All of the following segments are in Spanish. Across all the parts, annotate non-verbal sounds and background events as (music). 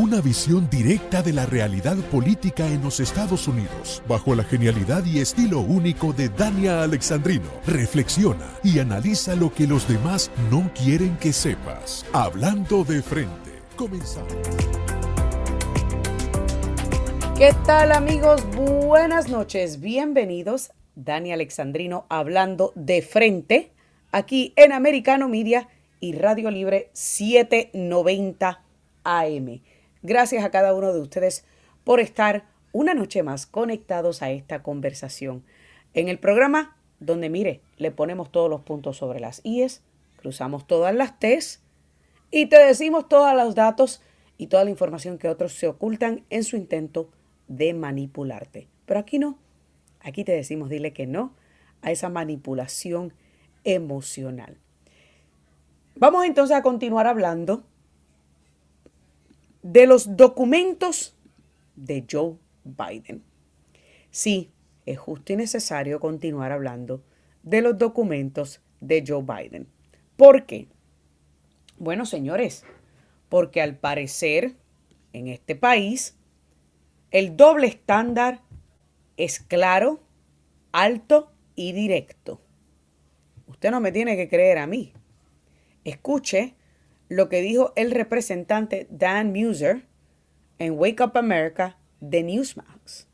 Una visión directa de la realidad política en los Estados Unidos, bajo la genialidad y estilo único de Dania Alexandrino. Reflexiona y analiza lo que los demás no quieren que sepas. Hablando de frente. Comenzamos. ¿Qué tal amigos? Buenas noches. Bienvenidos. Dani Alexandrino hablando de frente aquí en Americano Media y Radio Libre 790 Gracias a cada uno de ustedes por estar una noche más conectados a esta conversación. En el programa donde, mire, le ponemos todos los puntos sobre las IES, cruzamos todas las T's y te decimos todos los datos y toda la información que otros se ocultan en su intento de manipularte. Pero aquí no. Aquí te decimos, dile que no a esa manipulación emocional. Vamos entonces a continuar hablando de los documentos de Joe Biden. Sí, es justo y necesario continuar hablando de los documentos de Joe Biden. ¿Por qué? Bueno, señores, porque al parecer en este país el doble estándar es claro, alto y directo. Usted no me tiene que creer a mí. Escuche lo que dijo el representante Dan Muser en Wake Up America de Newsmax.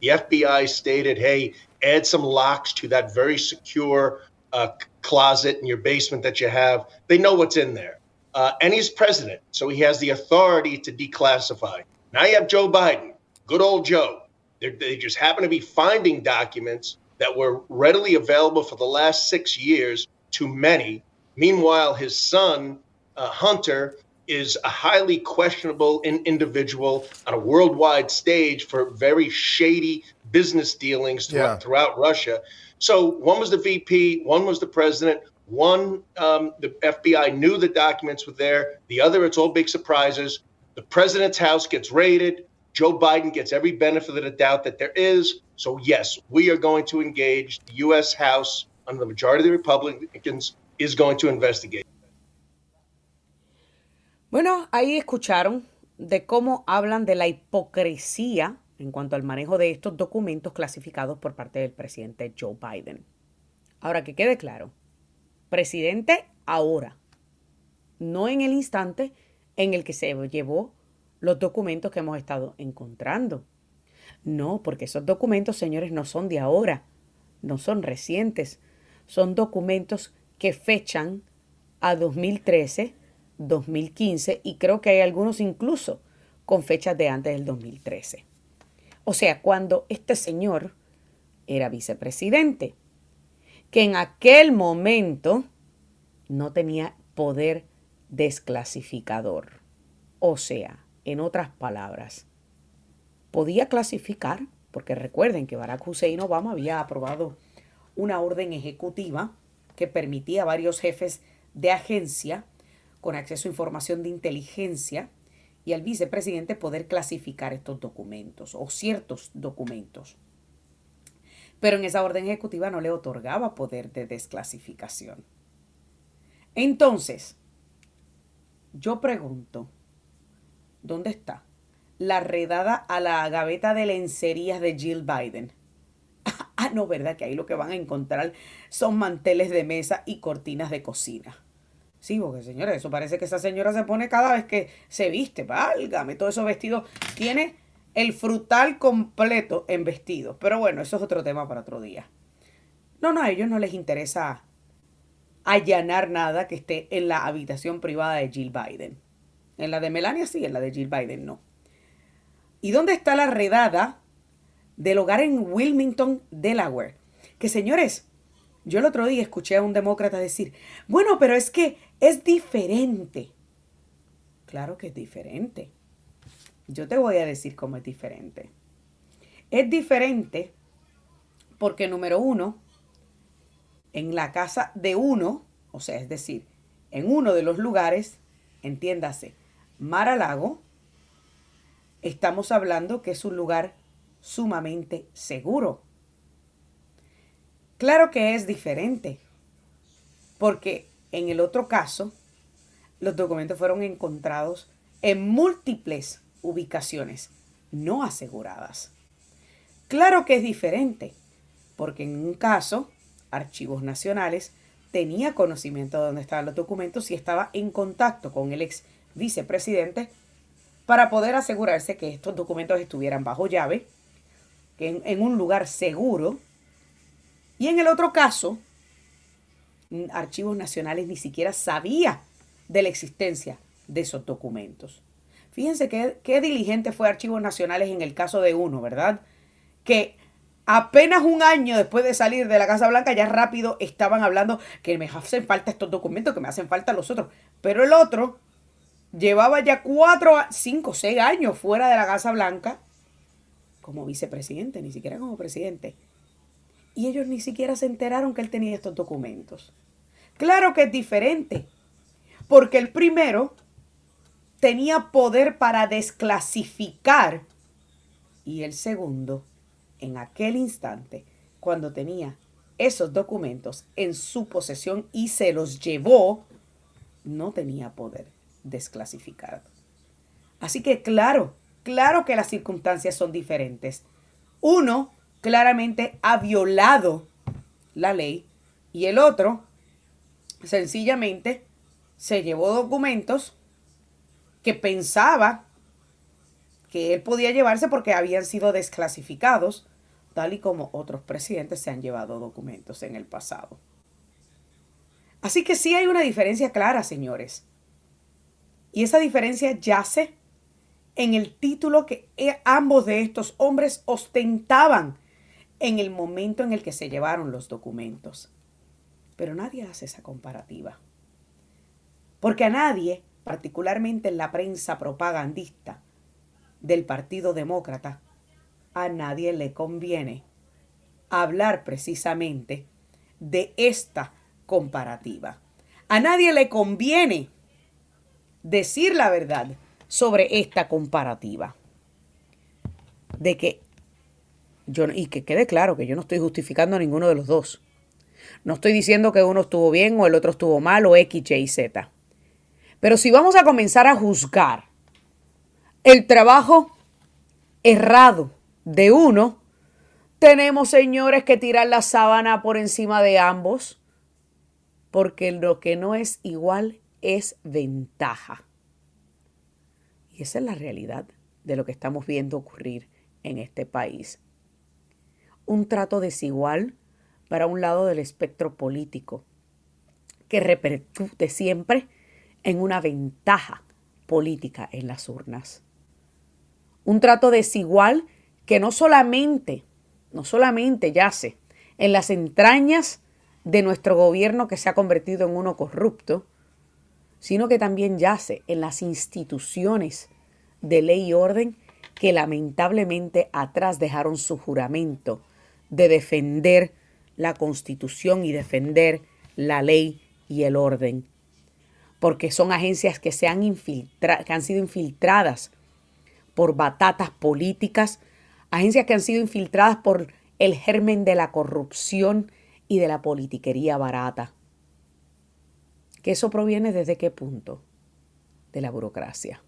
The FBI stated, hey, add some locks to that very secure uh, closet in your basement that you have. They know what's in there. Uh, and he's president, so he has the authority to declassify. Now you have Joe Biden, good old Joe. They're, they just happen to be finding documents that were readily available for the last six years to many. Meanwhile, his son uh, Hunter is a highly questionable in individual on a worldwide stage for very shady business dealings throughout, yeah. throughout Russia. So one was the VP, one was the president. One, um, the FBI knew the documents were there. The other, it's all big surprises. The president's house gets raided. Joe Biden gets every benefit of the doubt that there is. So, yes, we are going to engage. The U.S. House, under the majority of the Republicans, is going to investigate. Bueno, ahí escucharon de cómo hablan de la hipocresía en cuanto al manejo de estos documentos clasificados por parte del presidente Joe Biden. Ahora que quede claro, presidente ahora, no en el instante en el que se llevó los documentos que hemos estado encontrando. No, porque esos documentos, señores, no son de ahora, no son recientes, son documentos que fechan a 2013 2015 y creo que hay algunos incluso con fechas de antes del 2013. O sea, cuando este señor era vicepresidente, que en aquel momento no tenía poder desclasificador. O sea, en otras palabras, podía clasificar, porque recuerden que Barack Hussein Obama había aprobado una orden ejecutiva que permitía a varios jefes de agencia con acceso a información de inteligencia y al vicepresidente poder clasificar estos documentos o ciertos documentos. Pero en esa orden ejecutiva no le otorgaba poder de desclasificación. Entonces, yo pregunto, ¿dónde está la redada a la gaveta de lencerías de Jill Biden? (laughs) ah, no, ¿verdad? Que ahí lo que van a encontrar son manteles de mesa y cortinas de cocina. Sí, porque señores, eso parece que esa señora se pone cada vez que se viste. Válgame, todo esos vestidos. Tiene el frutal completo en vestidos. Pero bueno, eso es otro tema para otro día. No, no, a ellos no les interesa allanar nada que esté en la habitación privada de Jill Biden. En la de Melania sí, en la de Jill Biden no. ¿Y dónde está la redada del hogar en Wilmington, Delaware? Que señores, yo el otro día escuché a un demócrata decir, bueno, pero es que es diferente. Claro que es diferente. Yo te voy a decir cómo es diferente. Es diferente porque, número uno, en la casa de uno, o sea, es decir, en uno de los lugares, entiéndase, Mar a Lago, estamos hablando que es un lugar sumamente seguro. Claro que es diferente, porque en el otro caso, los documentos fueron encontrados en múltiples ubicaciones no aseguradas. Claro que es diferente, porque en un caso, Archivos Nacionales tenía conocimiento de dónde estaban los documentos y estaba en contacto con el ex vicepresidente para poder asegurarse que estos documentos estuvieran bajo llave, que en, en un lugar seguro. Y en el otro caso, Archivos Nacionales ni siquiera sabía de la existencia de esos documentos. Fíjense qué, qué diligente fue Archivos Nacionales en el caso de uno, ¿verdad? Que apenas un año después de salir de la Casa Blanca, ya rápido estaban hablando que me hacen falta estos documentos, que me hacen falta los otros. Pero el otro llevaba ya cuatro, cinco, seis años fuera de la Casa Blanca como vicepresidente, ni siquiera como presidente. Y ellos ni siquiera se enteraron que él tenía estos documentos. Claro que es diferente, porque el primero tenía poder para desclasificar y el segundo, en aquel instante, cuando tenía esos documentos en su posesión y se los llevó, no tenía poder desclasificar. Así que claro, claro que las circunstancias son diferentes. Uno claramente ha violado la ley y el otro sencillamente se llevó documentos que pensaba que él podía llevarse porque habían sido desclasificados, tal y como otros presidentes se han llevado documentos en el pasado. Así que sí hay una diferencia clara, señores. Y esa diferencia yace en el título que ambos de estos hombres ostentaban en el momento en el que se llevaron los documentos. Pero nadie hace esa comparativa. Porque a nadie, particularmente en la prensa propagandista del Partido Demócrata, a nadie le conviene hablar precisamente de esta comparativa. A nadie le conviene decir la verdad sobre esta comparativa. De que yo, y que quede claro que yo no estoy justificando a ninguno de los dos. No estoy diciendo que uno estuvo bien o el otro estuvo mal o X, Y, Z. Pero si vamos a comenzar a juzgar el trabajo errado de uno, tenemos, señores, que tirar la sábana por encima de ambos, porque lo que no es igual es ventaja. Y esa es la realidad de lo que estamos viendo ocurrir en este país. Un trato desigual para un lado del espectro político, que repercute siempre en una ventaja política en las urnas. Un trato desigual que no solamente, no solamente yace en las entrañas de nuestro gobierno que se ha convertido en uno corrupto, sino que también yace en las instituciones de ley y orden que lamentablemente atrás dejaron su juramento de defender la constitución y defender la ley y el orden. Porque son agencias que, se han, que han sido infiltradas por batatas políticas, agencias que han sido infiltradas por el germen de la corrupción y de la politiquería barata. ¿Que eso proviene desde qué punto? De la burocracia.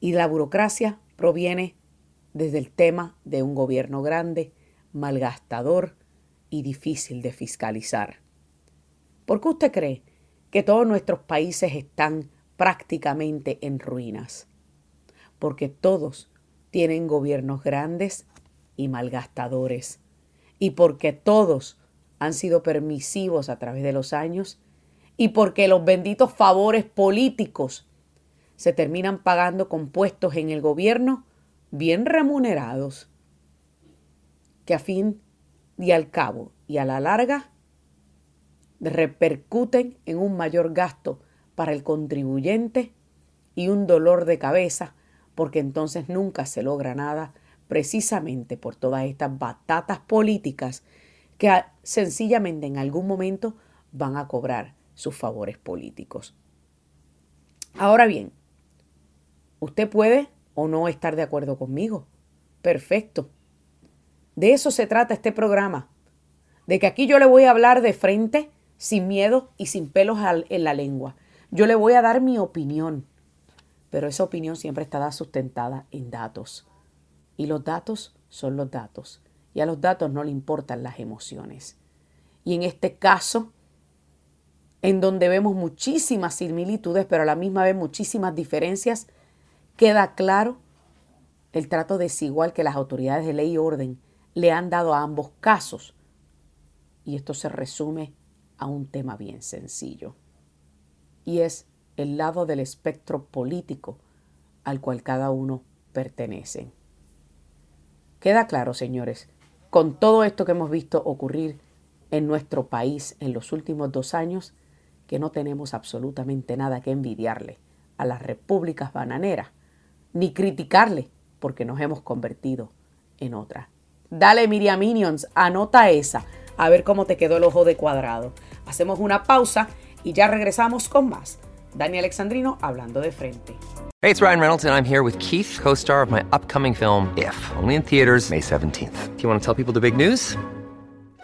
Y la burocracia proviene desde el tema de un gobierno grande, malgastador y difícil de fiscalizar. ¿Por qué usted cree que todos nuestros países están prácticamente en ruinas? Porque todos tienen gobiernos grandes y malgastadores. Y porque todos han sido permisivos a través de los años. Y porque los benditos favores políticos se terminan pagando con puestos en el gobierno bien remunerados que a fin y al cabo y a la larga repercuten en un mayor gasto para el contribuyente y un dolor de cabeza, porque entonces nunca se logra nada, precisamente por todas estas batatas políticas que sencillamente en algún momento van a cobrar sus favores políticos. Ahora bien, usted puede o no estar de acuerdo conmigo. Perfecto. De eso se trata este programa. De que aquí yo le voy a hablar de frente, sin miedo y sin pelos en la lengua. Yo le voy a dar mi opinión. Pero esa opinión siempre estará sustentada en datos. Y los datos son los datos. Y a los datos no le importan las emociones. Y en este caso, en donde vemos muchísimas similitudes, pero a la misma vez muchísimas diferencias, queda claro el trato desigual que las autoridades de ley y orden le han dado a ambos casos. Y esto se resume a un tema bien sencillo. Y es el lado del espectro político al cual cada uno pertenece. Queda claro, señores, con todo esto que hemos visto ocurrir en nuestro país en los últimos dos años, que no tenemos absolutamente nada que envidiarle a las repúblicas bananeras, ni criticarle porque nos hemos convertido en otra. Dale Miriam Minions, anota esa, a ver cómo te quedó el ojo de cuadrado. Hacemos una pausa y ya regresamos con más. Dani Alexandrino hablando de frente. Hey, it's Ryan Reynolds and I'm here with Keith, co-star of my upcoming film If, only in theaters May 17th. Do you want to tell people the big news?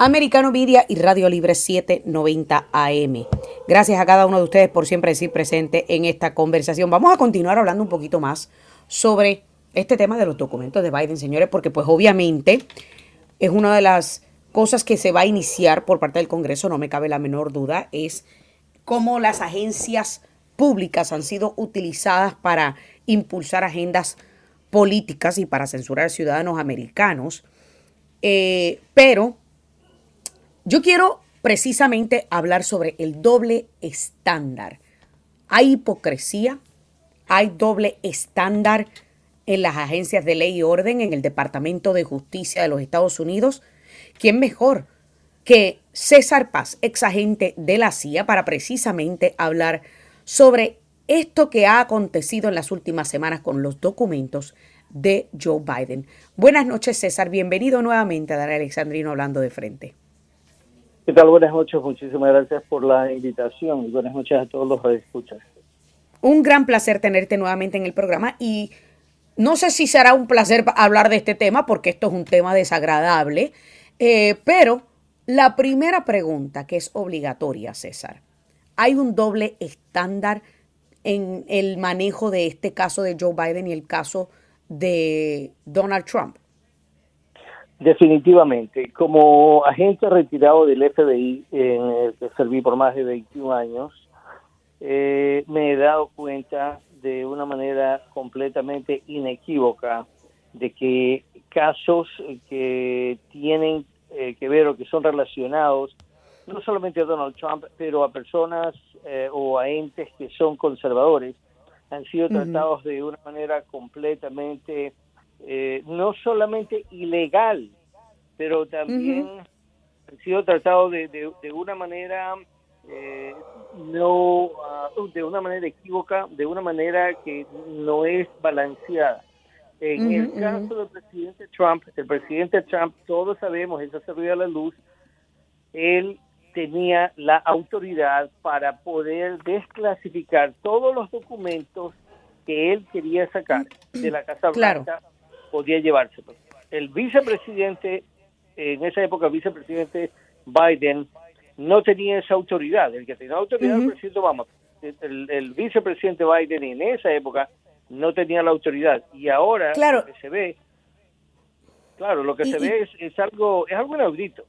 Americano Media y Radio Libre 790 AM. Gracias a cada uno de ustedes por siempre decir presente en esta conversación. Vamos a continuar hablando un poquito más sobre este tema de los documentos de Biden, señores, porque pues obviamente es una de las cosas que se va a iniciar por parte del Congreso, no me cabe la menor duda, es cómo las agencias públicas han sido utilizadas para impulsar agendas políticas y para censurar a ciudadanos americanos. Eh, pero yo quiero precisamente hablar sobre el doble estándar. Hay hipocresía, hay doble estándar en las agencias de ley y orden, en el Departamento de Justicia de los Estados Unidos. ¿Quién mejor que César Paz, ex agente de la CIA, para precisamente hablar sobre esto que ha acontecido en las últimas semanas con los documentos de Joe Biden? Buenas noches, César. Bienvenido nuevamente a Dar Alexandrino hablando de frente. ¿Qué tal? Buenas noches, muchísimas gracias por la invitación y buenas noches a todos los que escuchan. Un gran placer tenerte nuevamente en el programa y no sé si será un placer hablar de este tema porque esto es un tema desagradable, eh, pero la primera pregunta que es obligatoria, César, ¿hay un doble estándar en el manejo de este caso de Joe Biden y el caso de Donald Trump? Definitivamente. Como agente retirado del FBI, en el que serví por más de 21 años, eh, me he dado cuenta de una manera completamente inequívoca de que casos que tienen eh, que ver o que son relacionados no solamente a Donald Trump, pero a personas eh, o a entes que son conservadores, han sido tratados de una manera completamente eh, no solamente ilegal, pero también han sido tratados de, de, una manera eh, no ah, de una manera equívoca, de una manera que no es balanceada. En el caso del presidente Trump, el presidente Trump, todos sabemos, eso se ve a la luz, él tenía la autoridad para poder desclasificar todos los documentos que él quería sacar de la Casa Blanca podía llevárselo. El vicepresidente, en esa época el vicepresidente Biden, no tenía esa autoridad. El que tenía autoridad el presidente Obama. El, vicepresidente Biden en esa época no tenía la autoridad. Y ahora lo que se ve, claro, lo que se ve es, algo es algo inaudito.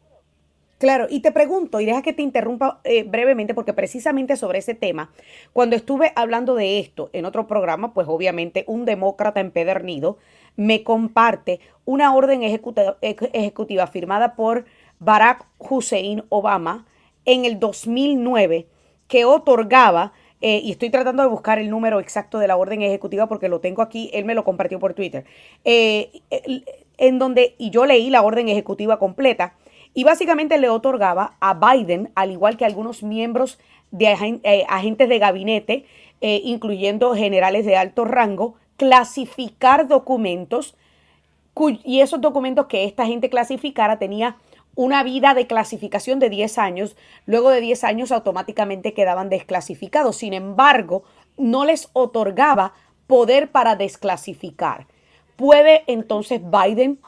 Claro, y te pregunto, y deja que te interrumpa eh, brevemente, porque precisamente sobre ese tema, cuando estuve hablando de esto en otro programa, pues obviamente un demócrata empedernido me comparte una orden ejecutiva, firmada por Barack Hussein Obama en el 2009 que otorgaba, eh, y estoy tratando de buscar el número exacto de la orden ejecutiva porque lo tengo aquí, él me lo compartió por Twitter, eh, en donde, y yo leí la orden ejecutiva completa, y básicamente le otorgaba a Biden, al igual que a algunos miembros de eh, agentes de gabinete, incluyendo generales de alto rango, clasificar documentos y esos documentos que esta gente clasificara tenía una vida de clasificación de 10 años, luego de 10 años automáticamente quedaban desclasificados. Sin embargo, no les otorgaba poder para desclasificar. ¿Puede entonces Biden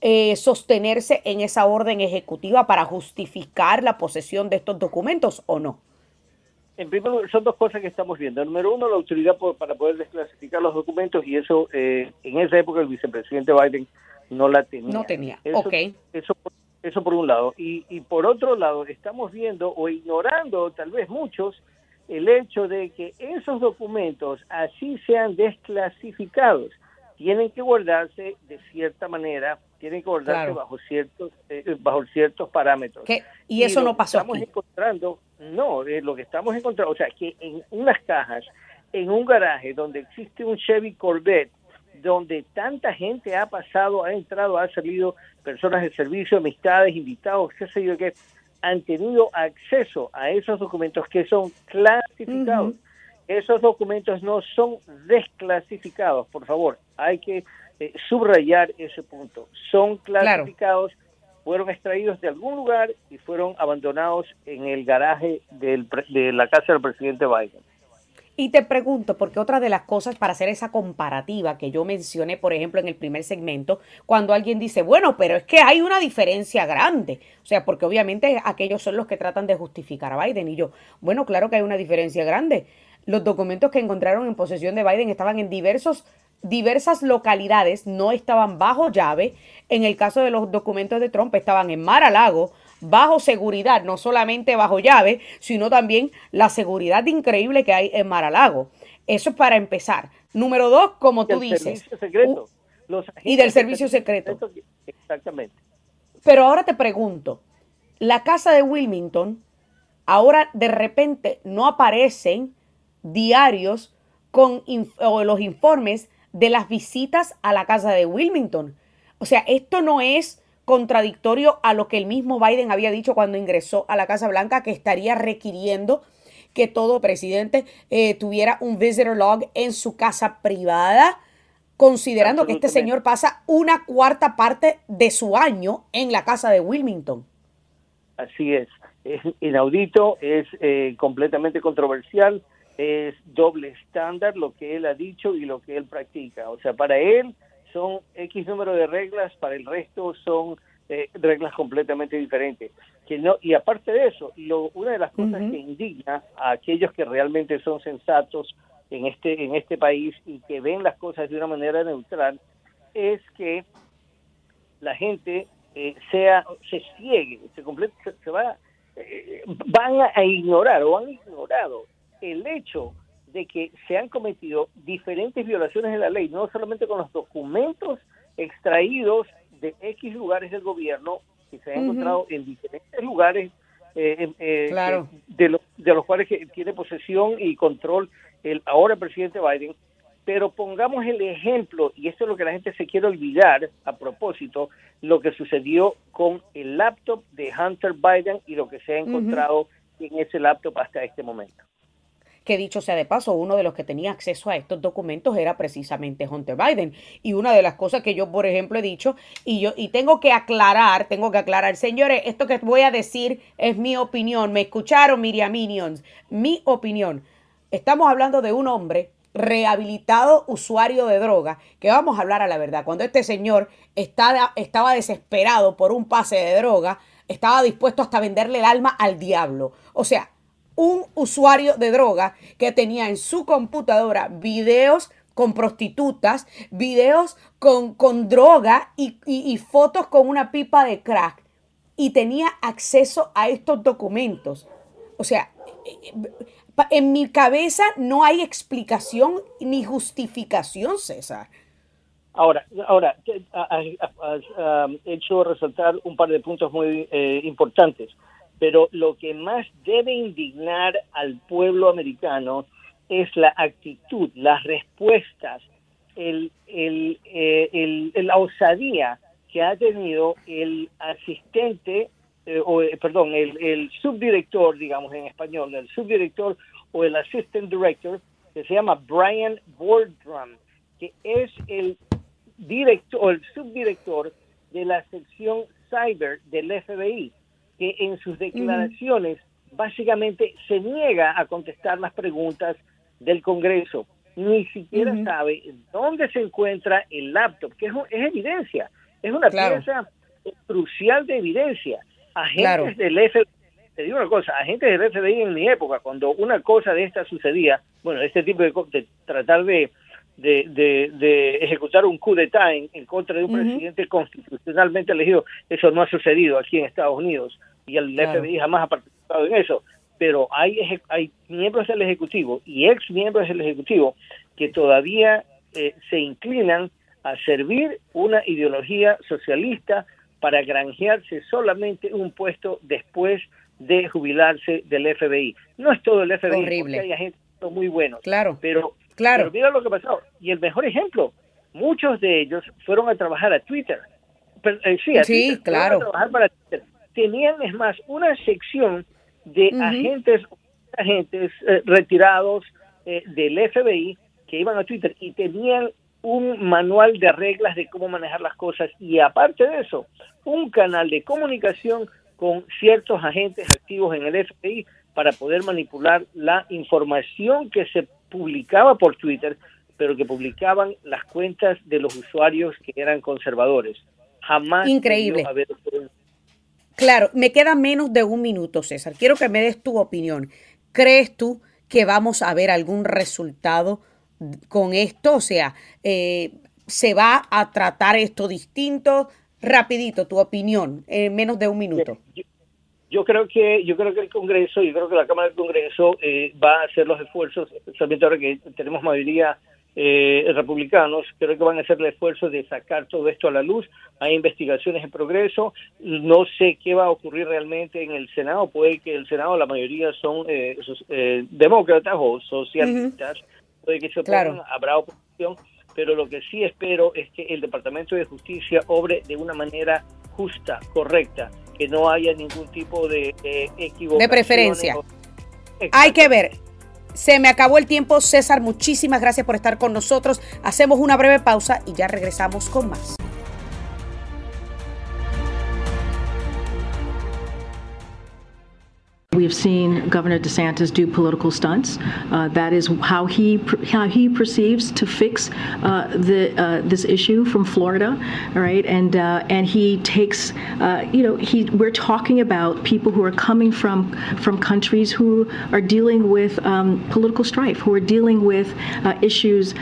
eh, sostenerse en esa orden ejecutiva para justificar la posesión de estos documentos o no? En primer lugar, son dos cosas que estamos viendo. Número uno, la autoridad para poder desclasificar los documentos y eso eh, en esa época el vicepresidente Biden no la tenía. No tenía, eso, ok. Eso, eso por un lado. Y, y por otro lado, estamos viendo o ignorando tal vez muchos el hecho de que esos documentos así sean desclasificados tienen que guardarse de cierta manera, tienen que guardarse bajo ciertos eh, bajo ciertos parámetros. Y eso no pasó. Estamos encontrando, no, eh, lo que estamos encontrando, o sea, que en unas cajas, en un garaje donde existe un Chevy Corvette, donde tanta gente ha pasado, ha entrado, ha salido, personas de servicio, amistades, invitados, qué sé yo, que han tenido acceso a esos documentos que son clasificados. Esos documentos no son desclasificados, por favor, hay que eh, subrayar ese punto. Son clasificados, fueron extraídos de algún lugar y fueron abandonados en el garaje del, de la casa del presidente Biden. Y te pregunto, porque otra de las cosas para hacer esa comparativa que yo mencioné, por ejemplo, en el primer segmento, cuando alguien dice, bueno, pero es que hay una diferencia grande. O sea, porque obviamente aquellos son los que tratan de justificar a Biden. Y yo, bueno, claro que hay una diferencia grande. Los documentos que encontraron en posesión de Biden estaban en diversos, diversas localidades, no estaban bajo llave. En el caso de los documentos de Trump estaban en Mar a Lago, bajo seguridad, no solamente bajo llave, sino también la seguridad increíble que hay en Mar a Lago. Eso es para empezar. Número dos, como tú dices. Secreto. y del servicio secreto. Exactamente. Pero ahora te pregunto, la casa de Wilmington, ahora de repente no aparecen diarios con los informes de las visitas a la casa de Wilmington. O sea, esto no es contradictorio a lo que el mismo Biden había dicho cuando ingresó a la Casa Blanca, que estaría requiriendo que todo presidente eh, tuviera un visitor log en su casa privada, considerando que este señor pasa una cuarta parte de su año en la casa de Wilmington. Así es, es inaudito, es eh, completamente controversial es doble estándar lo que él ha dicho y lo que él practica. O sea, para él son X número de reglas, para el resto son eh, reglas completamente diferentes. Que no, y aparte de eso, lo, una de las cosas que indigna a aquellos que realmente son sensatos en este, en este país y que ven las cosas de una manera neutral es que la gente eh, sea se ciegue, se, se, va, eh, van a ignorar o han ignorado el hecho de que se han cometido diferentes violaciones de la ley, no solamente con los documentos extraídos de X lugares del gobierno, que se han encontrado en diferentes lugares eh, eh, de, de, los cuales tiene posesión y control el ahora presidente Biden, pero pongamos el ejemplo, y esto es lo que la gente se quiere olvidar a propósito, lo que sucedió con el laptop de Hunter Biden y lo que se ha encontrado en ese laptop hasta este momento que dicho sea de paso, uno de los que tenía acceso a estos documentos era precisamente Hunter Biden. Y una de las cosas que yo, por ejemplo, he dicho, y yo, y tengo que aclarar, tengo que aclarar, señores, esto que voy a decir es mi opinión. ¿Me escucharon, Miriam Minions? Mi opinión. Estamos hablando de un hombre rehabilitado usuario de droga, que vamos a hablar a la verdad, cuando este señor estaba, estaba desesperado por un pase de droga, estaba dispuesto hasta venderle el alma al diablo. O sea, un usuario de droga que tenía en su computadora videos con prostitutas, videos con, con droga y, fotos con una pipa de crack. y tenía acceso a estos documentos. O sea, en mi cabeza no hay explicación ni justificación, César. Ahora, ahora has hecho resaltar un par de puntos muy eh, importantes, pero lo que más debe indignar al pueblo americano es la actitud, las respuestas, el, eh, la osadía que ha tenido el asistente, eh, o perdón, el, subdirector, digamos en español, el subdirector o el assistant director, que se llama Brian Boardrum, que es el director o el subdirector de la sección cyber del FBI, que en sus declaraciones básicamente se niega a contestar las preguntas del Congreso. Ni siquiera sabe dónde se encuentra el laptop, que es, evidencia, es una pieza crucial de evidencia. Agentes del FBI, te digo una cosa, agentes del FBI en mi época, cuando una cosa de esta sucedía, bueno, este tipo de, de tratar de de, de, ejecutar un coup d'etat en, en contra de un presidente constitucionalmente elegido. Eso no ha sucedido aquí en Estados Unidos y el FBI jamás ha participado en eso. Pero hay, hay miembros del Ejecutivo y ex miembros del Ejecutivo que todavía eh, se inclinan a servir una ideología socialista para granjearse solamente un puesto después de jubilarse del FBI. No es todo el FBI, Horrible. porque hay agentes muy buenos. Claro. Pero Claro. Pero mira lo que pasó. Y el mejor ejemplo, muchos de ellos fueron a trabajar a Twitter. Eh, sí, claro. trabajar para Twitter. Tenían, es más, una sección de agentes, agentes eh, retirados eh, del FBI que iban a Twitter y tenían un manual de reglas de cómo manejar las cosas y aparte de eso, un canal de comunicación con ciertos agentes activos en el FBI para poder manipular la información que se publicaba por Twitter, pero que publicaban las cuentas de los usuarios que eran conservadores. Jamás. Increíble. Claro, me queda menos de un minuto, César. Quiero que me des tu opinión. ¿Crees tú que vamos a ver algún resultado con esto? O sea, eh, ¿se va a tratar esto distinto? Rapidito, tu opinión, en menos de un minuto yo creo que yo creo que el Congreso, yo creo que la Cámara del Congreso eh, va a hacer los esfuerzos, especialmente ahora que tenemos mayoría eh, republicanos, creo que van a hacer el esfuerzo de sacar todo esto a la luz. Hay investigaciones en progreso. No sé qué va a ocurrir realmente en el Senado. Puede que el Senado, la mayoría son eh, eh demócratas o socialistas. Puede que se opongan, habrá oposición. Pero lo que sí espero es que el Departamento de Justicia obre de una manera justa, correcta que no haya ningún tipo de, equivocación. De preferencia. Hay que ver. Se me acabó el tiempo, César. Muchísimas gracias por estar con nosotros. Hacemos una breve pausa y ya regresamos con más. We've seen Governor DeSantis do political stunts. Uh, that is how he how he perceives to fix uh, the uh, this issue from Florida, right? And uh, and he takes, uh, you know, he we're talking about people who are coming from from countries who are dealing with um, political strife, who are dealing with uh, issues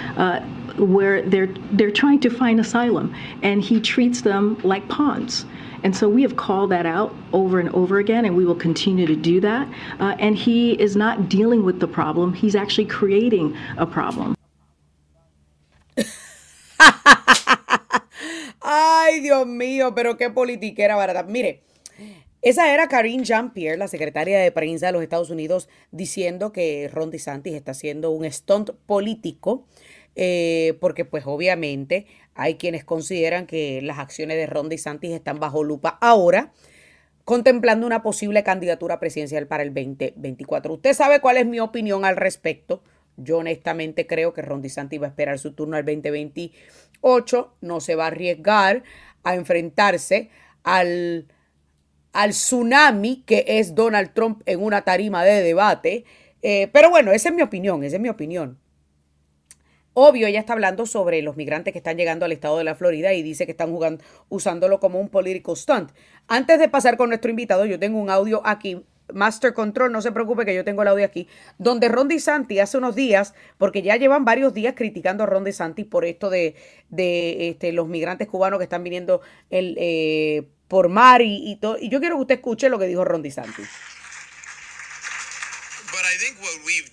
where they're they're trying to find asylum, and he treats them like pawns. And so we have called that out over and over again, and we will continue to do that. Uh, and he is not dealing with the problem, he's actually creating a problem. (laughs) Ay, Dios mío, pero qué politiquera barata. Mire, esa era Karine Jean-Pierre, la secretaria de prensa de los Estados Unidos, diciendo que Ron DeSantis está haciendo un stunt político, eh, porque pues obviamente hay quienes consideran que las acciones de Ron DeSantis están bajo lupa ahora, contemplando una posible candidatura presidencial para el 2024. Usted sabe cuál es mi opinión al respecto. Yo honestamente creo que Ron DeSantis va a esperar su turno al 2028, no se va a arriesgar a enfrentarse al, al tsunami que es Donald Trump en una tarima de debate. Eh, pero bueno, esa es mi opinión, esa es mi opinión. Obvio, ella está hablando sobre los migrantes que están llegando al estado de la Florida y dice que están jugando, usándolo como un political stunt. Antes de pasar con nuestro invitado, yo tengo un audio aquí Master Control, no se preocupe que yo tengo el audio aquí, donde Ron DeSantis hace unos días, porque ya llevan varios días criticando a Ron DeSantis por esto de, de este, los migrantes cubanos que están viniendo el, eh, por mar y, y todo. Y yo quiero que usted escuche lo que dijo Ron DeSantis.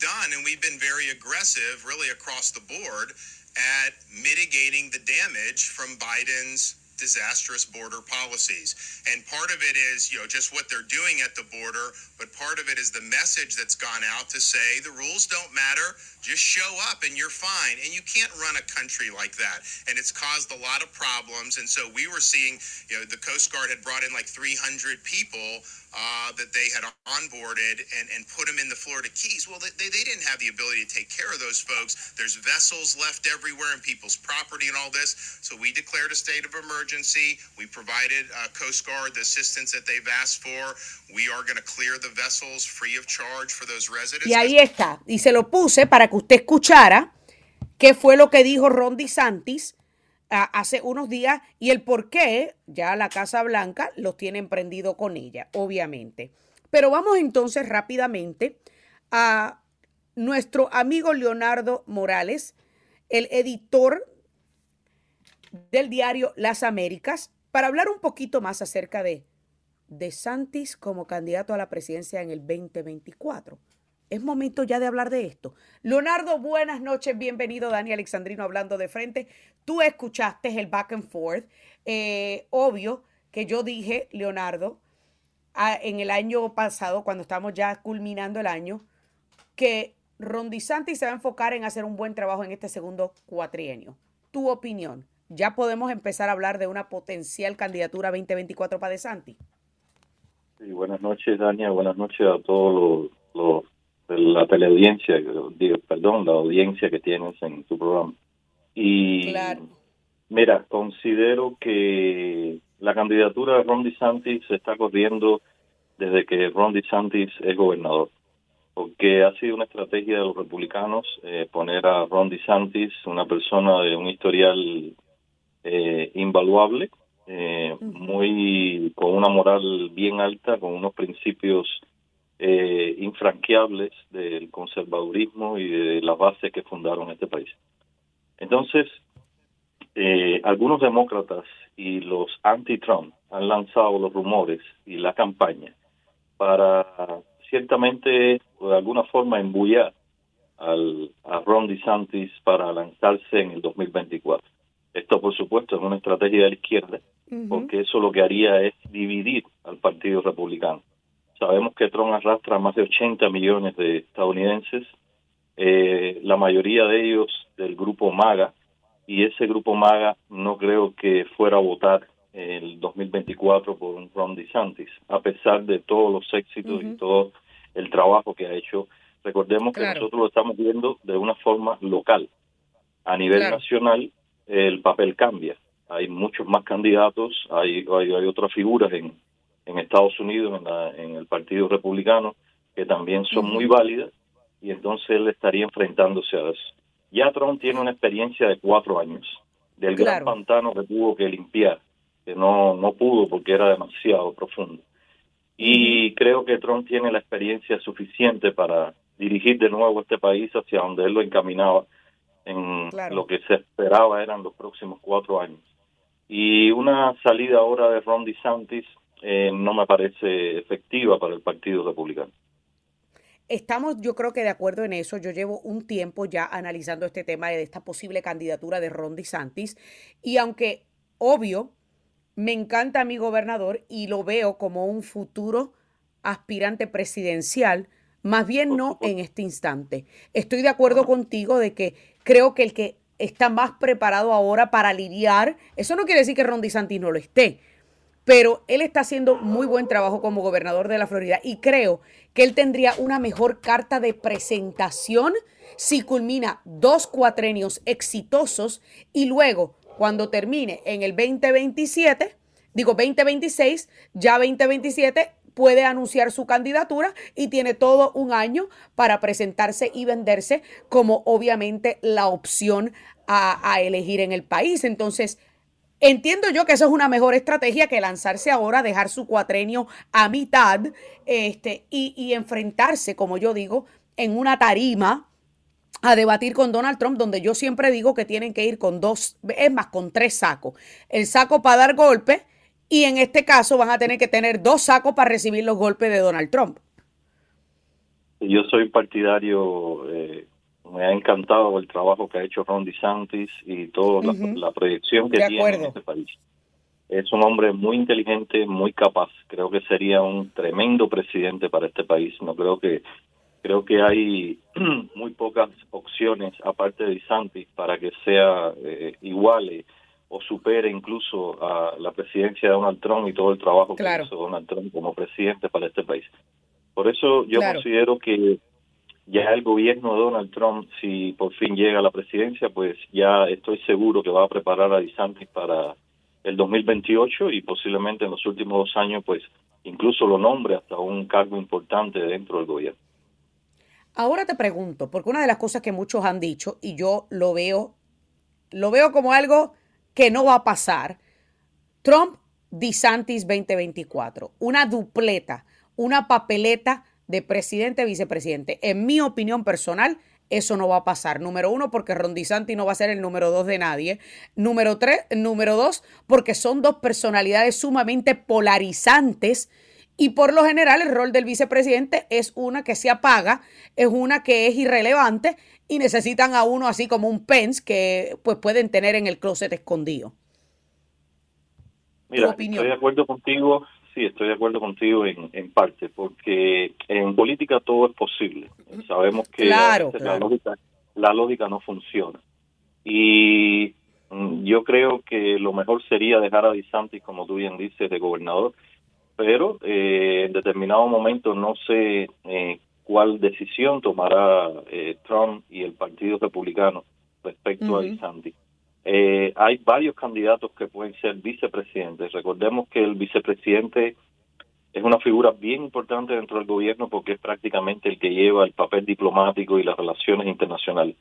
Done, and we've been very aggressive really across the board at mitigating the damage from Biden's disastrous border policies. And part of it is, you know, just what they're doing at the border, but part of it is the message that's gone out to say the rules don't matter, just show up and you're fine. And you can't run a country like that. And it's caused a lot of problems. And so we were seeing, you know, the Coast Guard had brought in like 300 people uh, that they had onboarded and, and put them in the Florida Keys. Well, they, they didn't have the ability to take care of those folks. There's vessels left everywhere and people's property and all this. So we declared a state of emergency. We provided uh, Coast Guard the assistance that they've asked for. We are going to clear the vessels free of charge for those residents. Y ahí está. Y se lo puse para que usted escuchara qué fue lo que dijo Ron DeSantis hace unos días y el por qué ya la Casa Blanca los tiene emprendido con ella, obviamente. Pero vamos entonces rápidamente a nuestro amigo Leonardo Morales, el editor del diario Las Américas, para hablar un poquito más acerca de De Santis como candidato a la presidencia en el 2024. Es momento ya de hablar de esto. Leonardo, buenas noches, bienvenido Dani Alexandrino hablando de frente. Tú escuchaste el back and forth. Eh, obvio que yo dije, Leonardo, en el año pasado, cuando estamos ya culminando el año, que Rondizanti se va a enfocar en hacer un buen trabajo en este segundo cuatrienio. Tu opinión, ¿ya podemos empezar a hablar de una potencial candidatura 2024 para De Santi? Sí, buenas noches, Dania. Buenas noches a todos los la teleaudiencia, digo, perdón, la audiencia que tienes en tu programa. Y mira, considero que la candidatura de Ron DeSantis se está corriendo desde que Ron DeSantis es gobernador, porque ha sido una estrategia de los republicanos eh, poner a Ron DeSantis, una persona de un historial eh, invaluable, eh, muy con una moral bien alta, con unos principios eh, infranqueables del conservadurismo y de las bases que fundaron este país. Entonces, eh, algunos demócratas y los anti-Trump han lanzado los rumores y la campaña para ciertamente, de alguna forma, embullar al, a Ron DeSantis para lanzarse en el 2024. Esto, por supuesto, es una estrategia de la izquierda, porque eso lo que haría es dividir al Partido Republicano. Sabemos que Trump arrastra más de 80 millones de estadounidenses, eh, la mayoría de ellos del grupo MAGA, y ese grupo MAGA no creo que fuera a votar en el 2024 por un Ron DeSantis, a pesar de todos los éxitos y todo el trabajo que ha hecho. Recordemos que nosotros lo estamos viendo de una forma local. A nivel nacional, el papel cambia. Hay muchos más candidatos, hay, hay, hay otras figuras en, en Estados Unidos, en, el Partido Republicano, que también son muy válidas, y entonces él estaría enfrentándose a eso. Ya Trump tiene una experiencia de cuatro años, del gran pantano que tuvo que limpiar, que no, no pudo porque era demasiado profundo. Y creo que Trump tiene la experiencia suficiente para dirigir de nuevo este país hacia donde él lo encaminaba en lo que se esperaba eran los próximos cuatro años. Y una salida ahora de Ron DeSantis eh, no me parece efectiva para el Partido Republicano. Estamos, yo creo que de acuerdo en eso. Yo llevo un tiempo ya analizando este tema de esta posible candidatura de Ron DeSantis. Y aunque, obvio, me encanta mi gobernador y lo veo como un futuro aspirante presidencial, más bien no en este instante. Estoy de acuerdo contigo de que creo que el que está más preparado ahora para lidiar, eso no quiere decir que Ron DeSantis no lo esté, pero él está haciendo muy buen trabajo como gobernador de la Florida y creo que él tendría una mejor carta de presentación si culmina dos cuatrenios exitosos y luego cuando termine en el 2027, digo 2026, ya 2027 puede anunciar su candidatura y tiene todo un año para presentarse y venderse como obviamente la opción a, a elegir en el país. Entonces, Entiendo yo que eso es una mejor estrategia que lanzarse ahora, dejar su cuatrenio a mitad este, y, enfrentarse, como yo digo, en una tarima a debatir con Donald Trump, donde yo siempre digo que tienen que ir con dos, es más, con tres sacos. El saco para dar golpe y en este caso van a tener que tener dos sacos para recibir los golpes de Donald Trump. Yo soy partidario, eh, me ha encantado el trabajo que ha hecho Ron DeSantis y toda la, proyección que tiene en este país. Es un hombre muy inteligente, muy capaz. Creo que sería un tremendo presidente para este país. No creo que creo que hay (clears throat) muy pocas opciones aparte de DeSantis para que sea eh, igual o supere incluso a la presidencia de Donald Trump y todo el trabajo que hizo Donald Trump como presidente para este país. Por eso yo considero que ya el gobierno de Donald Trump, si por fin llega a la presidencia, pues ya estoy seguro que va a preparar a DeSantis para el 2028 y posiblemente en los últimos dos años, pues incluso lo nombre hasta un cargo importante dentro del gobierno. Ahora te pregunto, porque una de las cosas que muchos han dicho y yo lo veo, lo veo como algo que no va a pasar. Trump, DeSantis 2024, una dupleta, una papeleta de presidente, vicepresidente. En mi opinión personal, eso no va a pasar. Número uno, porque Ron DeSantis no va a ser el número dos de nadie. Número tres, número dos, porque son dos personalidades sumamente polarizantes. Y por lo general el rol del vicepresidente es una que se apaga, es una que es irrelevante y necesitan a uno así como un Pence que pues pueden tener en el closet escondido. Mira, estoy de acuerdo contigo Sí, estoy de acuerdo contigo en, en parte, porque en política todo es posible. Sabemos que La, lógica, la lógica no funciona. Y mm, yo creo que lo mejor sería dejar a DeSantis, como tú bien dices, de gobernador, pero eh, en determinado momento no sé eh, cuál decisión tomará eh, Trump y el Partido Republicano respecto a DeSantis. Eh, hay varios candidatos que pueden ser vicepresidentes. Recordemos que el vicepresidente es una figura bien importante dentro del gobierno porque es prácticamente el que lleva el papel diplomático y las relaciones internacionales.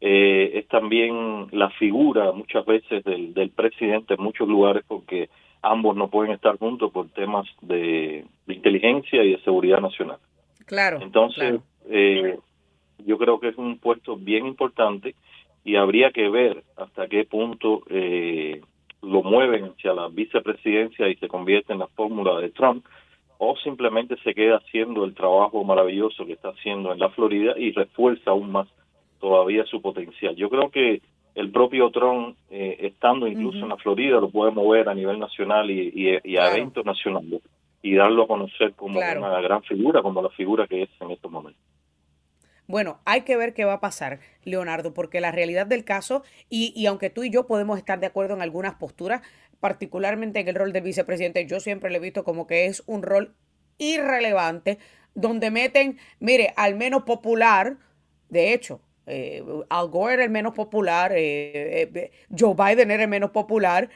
Eh, es también la figura muchas veces del, presidente en muchos lugares porque ambos no pueden estar juntos por temas de, inteligencia y de seguridad nacional. Claro. Entonces, Eh, yo creo que es un puesto bien importante y habría que ver hasta qué punto eh, lo mueven hacia la vicepresidencia y se convierte en la fórmula de Trump o simplemente se queda haciendo el trabajo maravilloso que está haciendo en la Florida y refuerza aún más todavía su potencial. Yo creo que el propio Trump, eh, estando incluso en la Florida, lo puede mover a nivel nacional y, y, a eventos nacionales y darlo a conocer como una gran figura, como la figura que es en estos momentos. Bueno, hay que ver qué va a pasar, Leonardo, porque la realidad del caso, y, y, aunque tú y yo podemos estar de acuerdo en algunas posturas, particularmente en el rol del vicepresidente, yo siempre le he visto como que es un rol irrelevante, donde meten, mire, al menos popular, de hecho, eh, Al Gore era el menos popular, eh, eh, Joe Biden era el menos popular,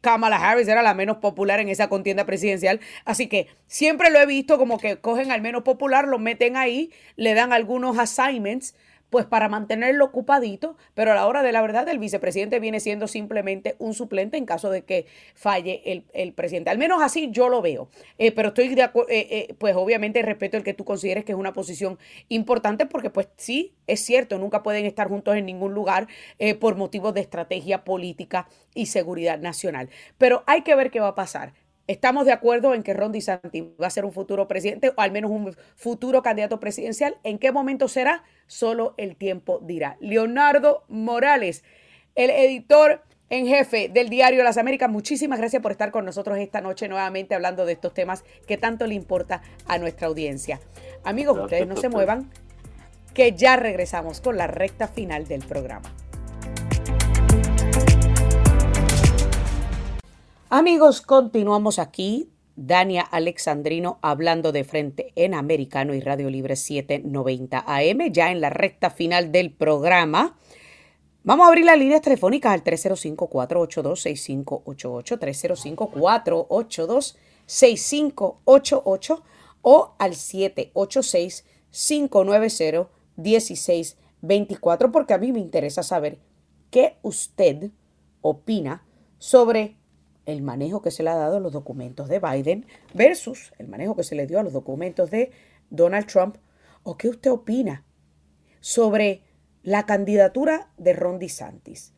Kamala Harris era la menos popular en esa contienda presidencial. Así que siempre lo he visto como que cogen al menos popular, lo meten ahí, le dan algunos assignments pues para mantenerlo ocupadito, pero a la hora de la verdad el vicepresidente viene siendo simplemente un suplente en caso de que falle el, presidente. Al menos así yo lo veo. Eh, pero estoy de acuerdo, eh, eh, pues obviamente respeto el que tú consideres que es una posición importante porque pues sí, es cierto, nunca pueden estar juntos en ningún lugar por motivos de estrategia política y seguridad nacional. Pero hay que ver qué va a pasar. Estamos de acuerdo en que Ron DeSantis va a ser un futuro presidente o al menos un futuro candidato presidencial. ¿En qué momento será? Solo el tiempo dirá. Leonardo Morales, el editor en jefe del diario Las Américas, muchísimas gracias por estar con nosotros esta noche nuevamente hablando de estos temas que tanto le importa a nuestra audiencia. Amigos, ustedes no se muevan, que ya regresamos con la recta final del programa. Amigos, continuamos aquí. Dania Alexandrino hablando de frente en Americano y Radio Libre 790 AM, ya en la recta final del programa. Vamos a abrir las líneas telefónicas al 305-482-6588, 305-482-6588 o al 786-590-1624, porque a mí me interesa saber qué usted opina sobre el manejo que se le ha dado a los documentos de Biden versus el manejo que se le dio a los documentos de Donald Trump. ¿O qué usted opina sobre la candidatura de Ron DeSantis?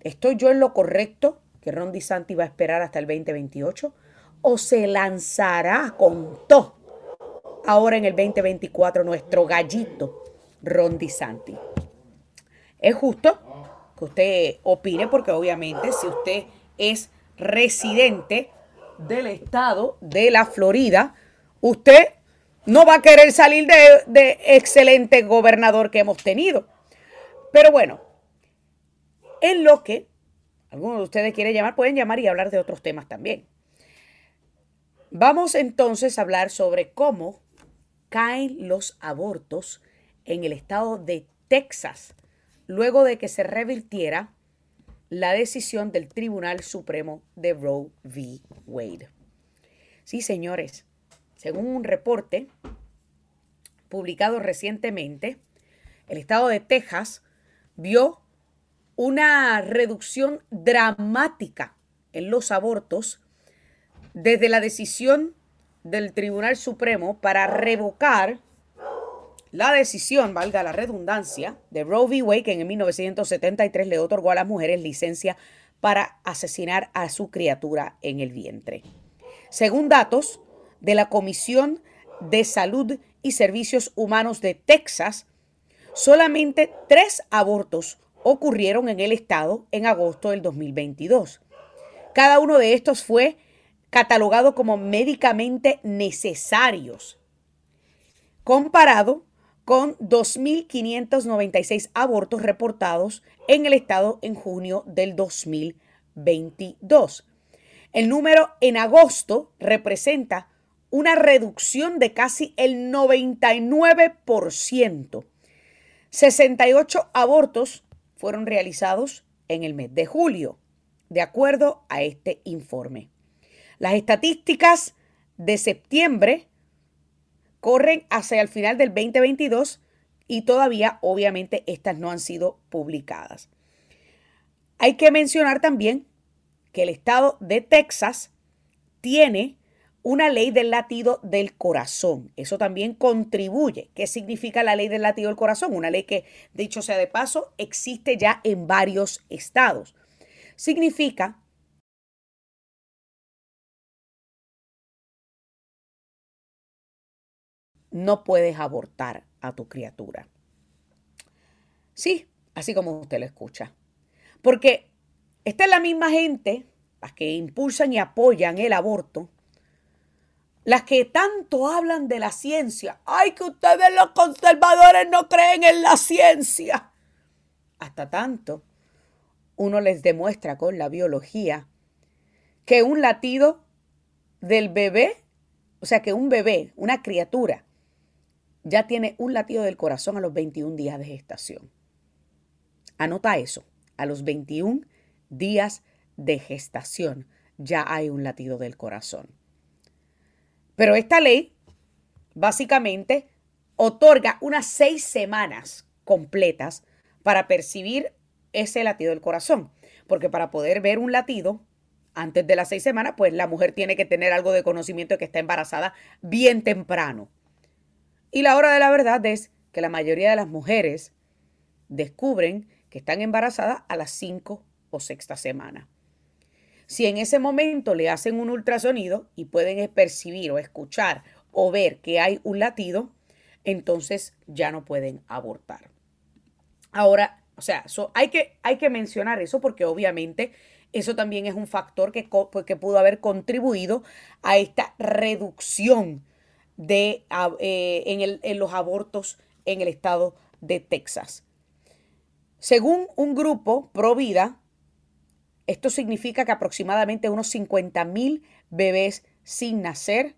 ¿Estoy yo en lo correcto que Ron DeSantis va a esperar hasta el 2028 o se lanzará con todo ahora en el 2024 nuestro gallito Ron DeSantis. Es justo que usted opine porque obviamente si usted es residente del estado de la Florida, usted no va a querer salir de, de excelente gobernador que hemos tenido. Pero bueno, en lo que algunos de ustedes quieren llamar, pueden llamar y hablar de otros temas también. Vamos entonces a hablar sobre cómo caen los abortos en el estado de Texas, luego de que se revirtiera la decisión del Tribunal Supremo de Roe v. Wade. Sí, señores, según un reporte publicado recientemente, el estado de Texas vio una reducción dramática en los abortos desde la decisión del Tribunal Supremo para revocar la decisión, valga la redundancia, de Roe v. Wade, que en 1973 le otorgó a las mujeres licencia para asesinar a su criatura en el vientre. Según datos de la Comisión de Salud y Servicios Humanos de Texas, solamente tres abortos ocurrieron en el estado en agosto del 2022. Cada uno de estos fue catalogado como médicamente necesarios, comparado con 2.596 abortos reportados en el estado en junio del 2022. El número en agosto representa una reducción de casi el 99%. 68 abortos fueron realizados en el mes de julio, de acuerdo a este informe. Las estadísticas de septiembre corren hacia el final del 2022 y todavía obviamente estas no han sido publicadas. Hay que mencionar también que el estado de Texas tiene una ley del latido del corazón. Eso también contribuye. ¿Qué significa la ley del latido del corazón? Una ley que, dicho sea de paso, existe ya en varios estados. Significa no puedes abortar a tu criatura. Sí, así como usted lo escucha. Porque esta es la misma gente, las que impulsan y apoyan el aborto, las que tanto hablan de la ciencia. Ay, que ustedes los conservadores no creen en la ciencia. Hasta tanto, uno les demuestra con la biología que un latido del bebé, o sea, que un bebé, una criatura, ya tiene un latido del corazón a los 21 días de gestación. Anota eso, a los 21 días de gestación ya hay un latido del corazón. Pero esta ley básicamente otorga unas seis semanas completas para percibir ese latido del corazón. Porque para poder ver un latido antes de las seis semanas, pues la mujer tiene que tener algo de conocimiento de que está embarazada bien temprano. Y la hora de la verdad es que la mayoría de las mujeres descubren que están embarazadas a las cinco o sexta semana. Si en ese momento le hacen un ultrasonido y pueden percibir o escuchar o ver que hay un latido, entonces ya no pueden abortar. Ahora, o sea, hay, que, hay que mencionar eso porque obviamente eso también es un factor que, pues, que pudo haber contribuido a esta reducción de, eh, en, en los abortos en el estado de Texas. Según un grupo pro vida, esto significa que aproximadamente unos 50 mil bebés sin nacer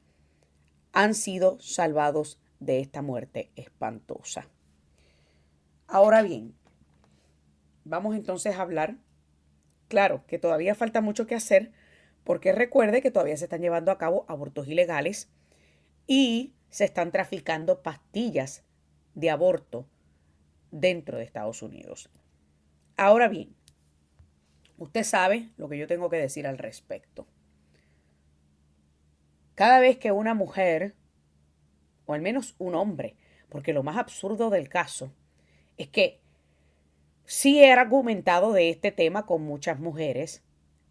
han sido salvados de esta muerte espantosa. Ahora bien, vamos entonces a hablar, claro, que todavía falta mucho que hacer, porque recuerde que todavía se están llevando a cabo abortos ilegales y se están traficando pastillas de aborto dentro de Estados Unidos. Ahora bien, Usted sabe lo que yo tengo que decir al respecto. Cada vez que una mujer, o al menos un hombre, porque lo más absurdo del caso es que sí he argumentado de este tema con muchas mujeres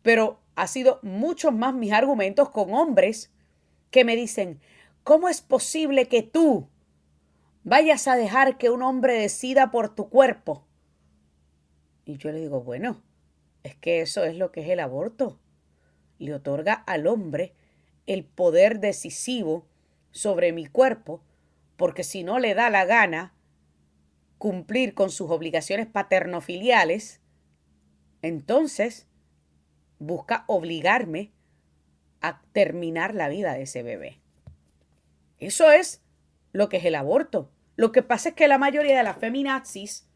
pero ha sido muchos más mis argumentos con hombres que me dicen, ¿cómo es posible que tú vayas a dejar que un hombre decida por tu cuerpo? Y yo le digo, bueno, es que eso es lo que es el aborto. Le otorga al hombre el poder decisivo sobre mi cuerpo, porque si no le da la gana cumplir con sus obligaciones paternofiliales, entonces busca obligarme a terminar la vida de ese bebé. Eso es lo que es el aborto. Lo que pasa es que la mayoría de las feminazis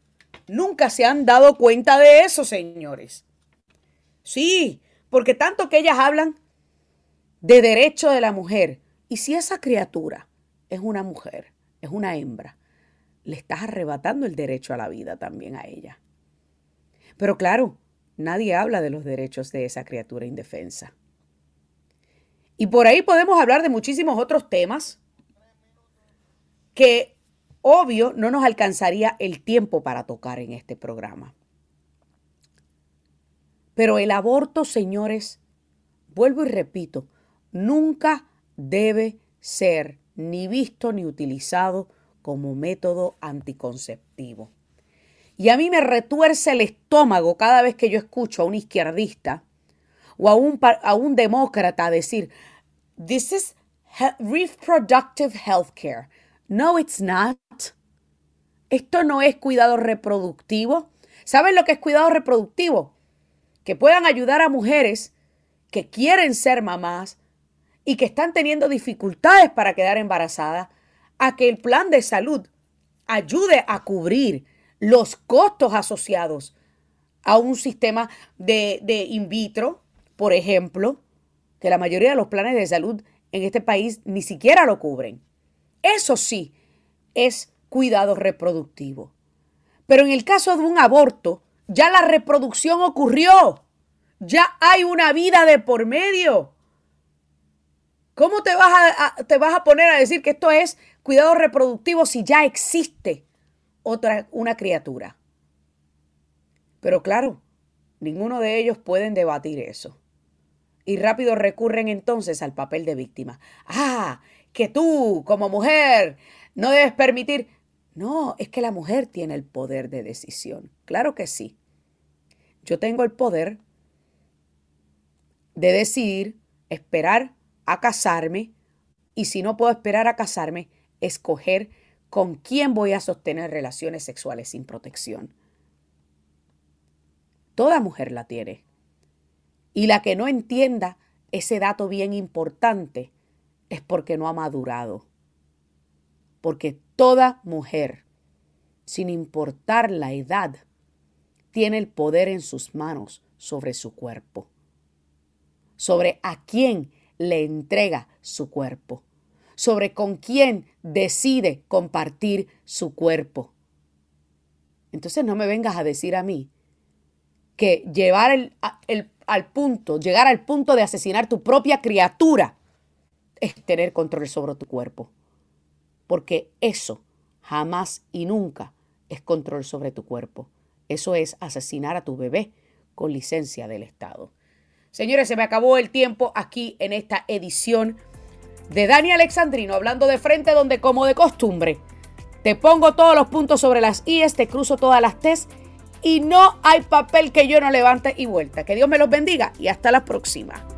nunca se han dado cuenta de eso, señores. Sí, porque tanto que ellas hablan de derecho de la mujer, y si esa criatura es una mujer, es una hembra, le estás arrebatando el derecho a la vida también a ella. Pero claro, nadie habla de los derechos de esa criatura indefensa. Y por ahí podemos hablar de muchísimos otros temas que obvio no nos alcanzaría el tiempo para tocar en este programa. Pero el aborto, señores, vuelvo y repito, nunca debe ser ni visto ni utilizado como método anticonceptivo. Y a mí me retuerce el estómago cada vez que yo escucho a un izquierdista o a un, a un demócrata decir, this is reproductive health care. No, it's not. Esto no es cuidado reproductivo. ¿Saben lo que es cuidado reproductivo? Que puedan ayudar a mujeres que quieren ser mamás y que están teniendo dificultades para quedar embarazadas a que el plan de salud ayude a cubrir los costos asociados a un sistema de, de in vitro, por ejemplo, que la mayoría de los planes de salud en este país ni siquiera lo cubren. Eso sí es cuidado reproductivo. Pero en el caso de un aborto, ya la reproducción ocurrió. Ya hay una vida de por medio. ¿Cómo te vas a, te vas a poner a decir que esto es cuidado reproductivo si ya existe otra, una criatura? Pero claro, ninguno de ellos pueden debatir eso. Y rápido recurren entonces al papel de víctima. Ah, que tú, como mujer, no debes permitir. No, es que la mujer tiene el poder de decisión. Claro que sí. Yo tengo el poder de decidir, esperar a casarme y si no puedo esperar a casarme, escoger con quién voy a sostener relaciones sexuales sin protección. Toda mujer la tiene. Y la que no entienda ese dato bien importante es porque no ha madurado. Porque toda mujer, sin importar la edad, tiene el poder en sus manos sobre su cuerpo, sobre a quién le entrega su cuerpo, sobre con quién decide compartir su cuerpo. Entonces no me vengas a decir a mí que llevar el, al punto, llegar al punto de asesinar tu propia criatura es tener control sobre tu cuerpo. Porque eso jamás y nunca es control sobre tu cuerpo. Eso es asesinar a tu bebé con licencia del Estado. Señores, se me acabó el tiempo aquí en esta edición de Dani Alexandrino, hablando de frente donde como de costumbre, te pongo todos los puntos sobre las IES, te cruzo todas las T's y no hay papel que yo no levante y vuelta. Que Dios me los bendiga y hasta la próxima.